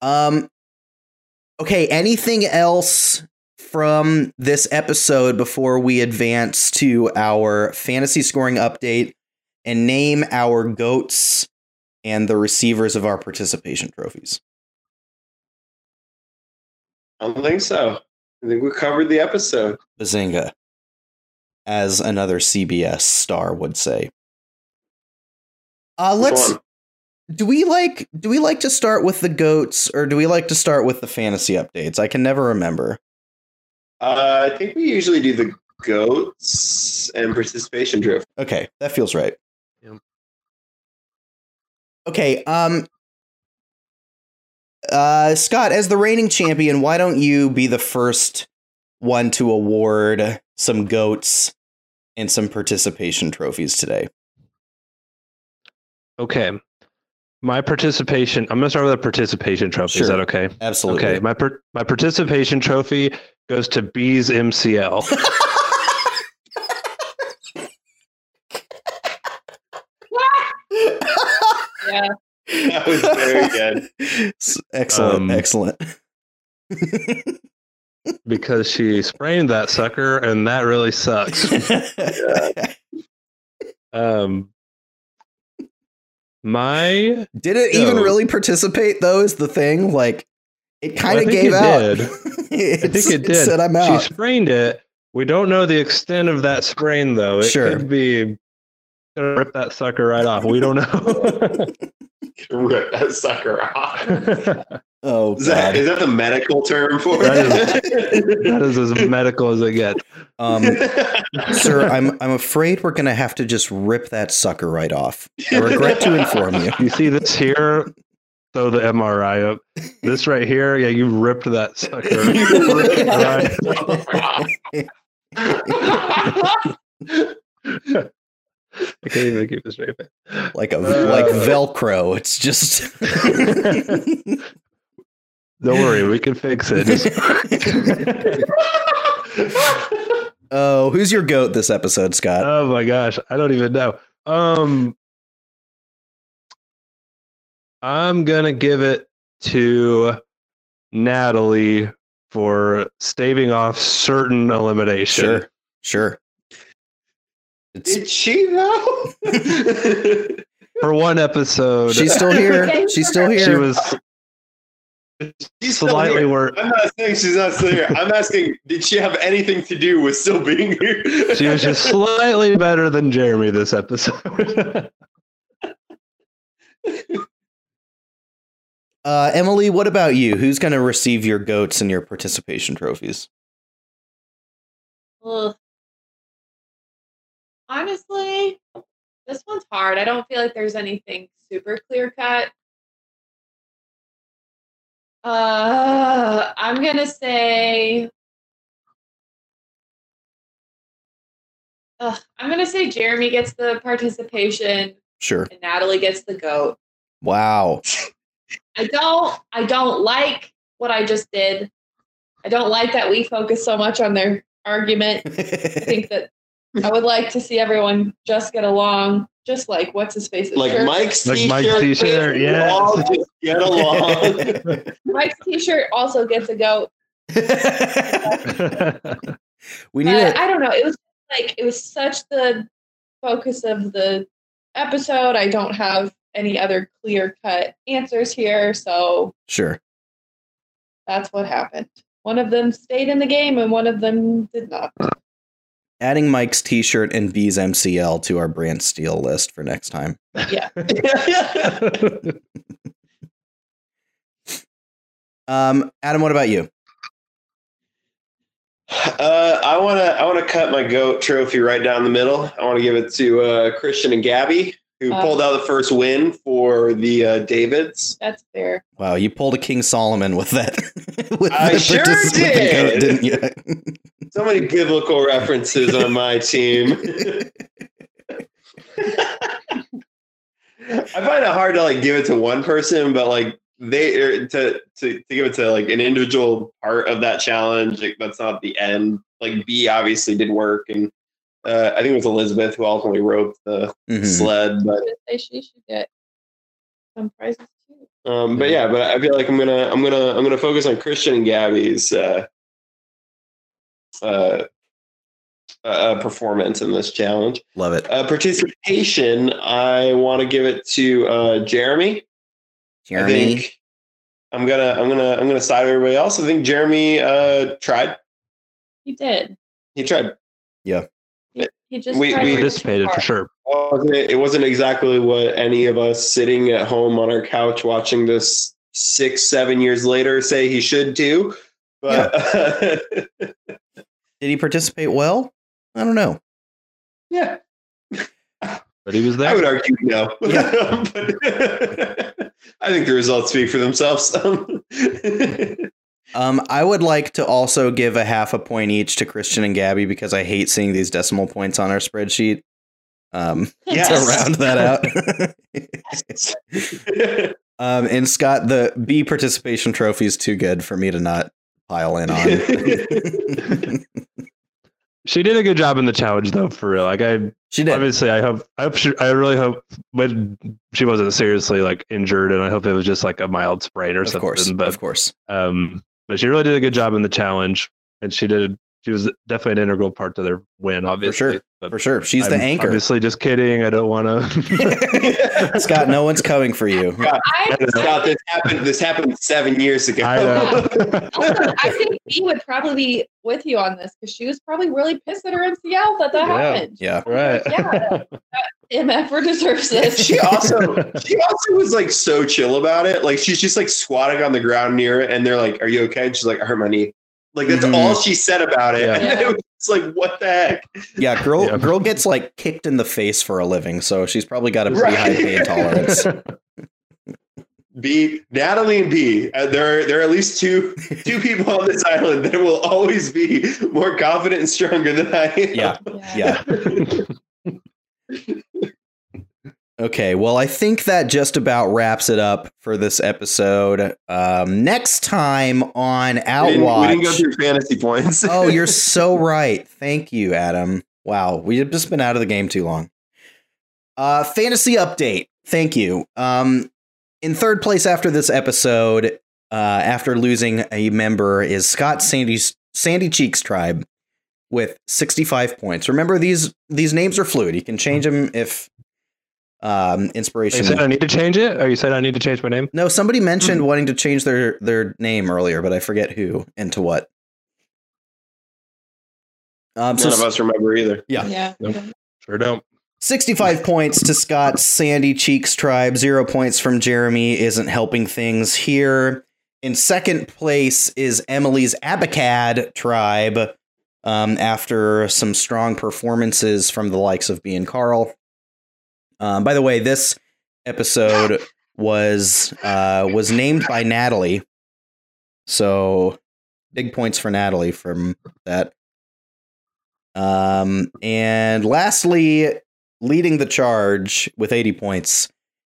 Speaker 1: Um. Okay. Anything else from this episode before we advance to our fantasy scoring update and name our goats and the receivers of our participation trophies?
Speaker 3: I don't think so. I think we covered the episode.
Speaker 1: Bazinga, as another CBS star would say. Uh, let's. Do we like? Do we like to start with the goats, or do we like to start with the fantasy updates? I can never remember.
Speaker 3: Uh, I think we usually do the goats and participation drift.
Speaker 1: Okay, that feels right. Okay, um, uh, Scott, as the reigning champion, why don't you be the first one to award some goats and some participation trophies today?
Speaker 2: Okay. My participation, I'm going to start with a participation trophy. Sure. Is that okay?
Speaker 1: Absolutely.
Speaker 2: Okay. My per, my participation trophy goes to Bi's MCL.
Speaker 4: yeah.
Speaker 3: That was very good.
Speaker 1: Excellent. Um, excellent.
Speaker 2: because she sprained that sucker and that really sucks. um my
Speaker 1: Did it even really participate though is the thing? Like it kind of well, gave
Speaker 2: it
Speaker 1: out.
Speaker 2: Did. I think it did. It said I'm out. She sprained it. We don't know the extent of that sprain though. It sure. could be gonna rip that sucker right off. We don't know.
Speaker 3: rip that sucker off.
Speaker 1: Oh,
Speaker 3: is that, is that the medical term for
Speaker 2: that it? Is, that is as medical as I get.
Speaker 1: Um, sir, I'm I'm afraid we're gonna have to just rip that sucker right off. I regret to inform you.
Speaker 2: You see this here? Throw the MRI up. This right here, yeah, you ripped that sucker. right. I can't even keep this straight.
Speaker 1: Like a uh, like Velcro. It's just.
Speaker 2: Don't worry, we can fix it.
Speaker 1: oh, who's your goat this episode, Scott?
Speaker 2: Oh my gosh, I don't even know. Um, I'm gonna give it to Natalie for staving off certain elimination.
Speaker 1: Sure, sure.
Speaker 3: It's, Did she though?
Speaker 2: for one episode,
Speaker 1: she's still here. She's still here.
Speaker 2: She was
Speaker 3: She's slightly worse. I'm not saying she's not still here. I'm asking, did she have anything to do with still being here?
Speaker 2: she was just slightly better than Jeremy this episode.
Speaker 1: uh, Emily, what about you? Who's going to receive your goats and your participation trophies?
Speaker 4: Ugh honestly, this one's hard. I don't feel like there's anything super clear cut. Uh, I'm gonna say. Uh, I'm gonna say Jeremy gets the participation.
Speaker 1: Sure.
Speaker 4: And Natalie gets the goat.
Speaker 1: Wow.
Speaker 4: I don't. I don't like what I just did. I don't like that we focus so much on their argument. I think that I would like to see everyone just get along, just like what's his face?
Speaker 3: Like shirt. Mike's like t-shirt.
Speaker 2: Mike's t-shirt, yeah.
Speaker 3: get along.
Speaker 4: Mike's t-shirt also gets a goat.
Speaker 1: we need it.
Speaker 4: I don't know. It was like it was such the focus of the episode. I don't have any other clear cut answers here, so
Speaker 1: sure.
Speaker 4: That's what happened. One of them stayed in the game and one of them did not
Speaker 1: adding Mike's T-shirt and Bi's MCL to our brand steel list for next time.
Speaker 4: Yeah.
Speaker 1: um, Adam, what about you?
Speaker 3: Uh, I want to I want to cut my goat trophy right down the middle. I want to give it to uh, Christian and Gabby who uh, pulled out the first win for the uh, Davids.
Speaker 4: That's fair.
Speaker 1: Wow, you pulled a King Solomon with that.
Speaker 3: with I sure did, didn't you? so many biblical references on my team. I find it hard to like give it to one person, but like they er, to, to to give it to like an individual part of that challenge. Like, that's not the end. Like Bi obviously did work, and uh, I think it was Elizabeth who ultimately wrote the mm-hmm. sled. But
Speaker 4: say she should get some prizes too.
Speaker 3: Um, but yeah, but I feel like I'm gonna I'm gonna I'm gonna focus on Christian and Gabby's uh, uh, uh, performance in this challenge.
Speaker 1: Love it.
Speaker 3: Uh, participation. I want to give it to uh, Jeremy.
Speaker 1: Jeremy. I think
Speaker 3: I'm gonna I'm gonna I'm gonna side with everybody else. I think Jeremy uh, tried.
Speaker 4: He did.
Speaker 3: He tried.
Speaker 1: Yeah.
Speaker 4: He, he just we, we
Speaker 2: participated for sure.
Speaker 3: It wasn't exactly what any of us sitting at home on our couch watching this six seven years later say he should do. But yeah.
Speaker 1: did he participate well? I don't know.
Speaker 3: Yeah.
Speaker 2: But he was there.
Speaker 3: I would argue no. Yeah. I think the results speak for themselves.
Speaker 1: um, I would like to also give a half a point each to Christian and Gabby because I hate seeing these decimal points on our spreadsheet. Um, yes. to round that out. um, and Scott, the Bi participation trophy is too good for me to not pile in on.
Speaker 2: She did a good job in the challenge, though. For real, like I,
Speaker 1: she did.
Speaker 2: Obviously, I hope, I hope, she, I really hope when she wasn't seriously like injured, and I hope it was just like a mild sprain or
Speaker 1: of
Speaker 2: something.
Speaker 1: Course,
Speaker 2: but
Speaker 1: of course,
Speaker 2: um, but she really did a good job in the challenge, and she did she was definitely an integral part to their win, obviously.
Speaker 1: For sure. But for sure. She's
Speaker 2: I'm
Speaker 1: the anchor.
Speaker 2: Obviously, just kidding. I don't want
Speaker 1: to. Scott, no one's coming for you.
Speaker 3: Scott, Scott, this happened. This happened seven years ago.
Speaker 4: I, also, I think he would probably be with you on this because she was probably really pissed at her MCL that that
Speaker 1: yeah.
Speaker 4: happened.
Speaker 1: Yeah,
Speaker 2: right.
Speaker 4: yeah, MF for deserves this.
Speaker 3: She also, she also was like so chill about it. Like she's just like squatting on the ground near it, and they're like, "Are you okay?" And she's like, "I hurt my knee." Like that's mm-hmm. all she said about it. Yeah. it's like what the heck?
Speaker 1: Yeah, girl yeah. girl gets like kicked in the face for a living, so she's probably got a pretty right. high pain tolerance.
Speaker 3: Bi Natalie and Bi. Uh, there are there are at least two two people on this island that will always be more confident and stronger than I am.
Speaker 1: Yeah. Yeah. yeah. Okay, well, I think that just about wraps it up for this episode. Um, next time on Outwatch,
Speaker 3: we didn't, we didn't go through fantasy points.
Speaker 1: oh, you're so right. Thank you, Adam. Wow, we've just been out of the game too long. Uh, fantasy update. Thank you. Um, in third place after this episode, uh, after losing a member, is Scott Sandy's Sandy Cheeks tribe with 65 points. Remember these these names are fluid. You can change them if um, inspiration.
Speaker 2: You said I need to change it, or you said I need to change my name?
Speaker 1: No, somebody mentioned mm-hmm. wanting to change their their name earlier, but I forget who and to what.
Speaker 3: Um, None so, of us remember either.
Speaker 1: Yeah,
Speaker 4: yeah, nope.
Speaker 2: sure don't.
Speaker 1: 65 points to Scott's Sandy Cheeks tribe. Zero points from Jeremy isn't helping things here. In second place is Emily's Abacad tribe um, after some strong performances from the likes of Bi and Carl. Um, by the way, this episode was uh, was named by Natalie, so big points for Natalie from that. Um, and lastly, leading the charge with 80 points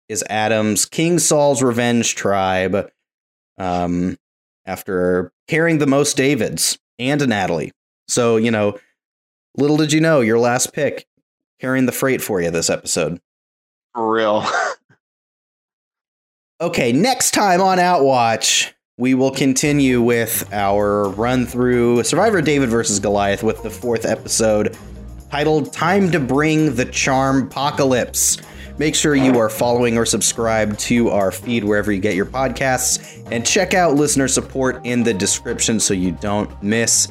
Speaker 1: is Adams King Saul's Revenge Tribe. Um, after carrying the most Davids and Natalie. So, you know, little did you know, your last pick carrying the freight for you this episode.
Speaker 3: For real.
Speaker 1: okay, next time on Outwatch, we will continue with our run through Survivor David versus Goliath with the fourth episode titled Time to Bring the Charm Apocalypse. Make sure you are following or subscribed to our feed wherever you get your podcasts and check out listener support in the description so you don't miss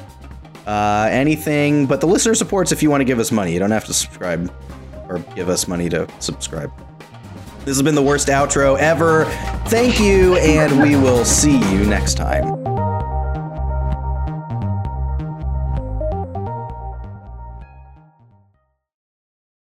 Speaker 1: uh, anything. But the listener supports if you want to give us money. You don't have to subscribe or give us money to subscribe. This has been the worst outro ever. Thank you, and we will see you next time.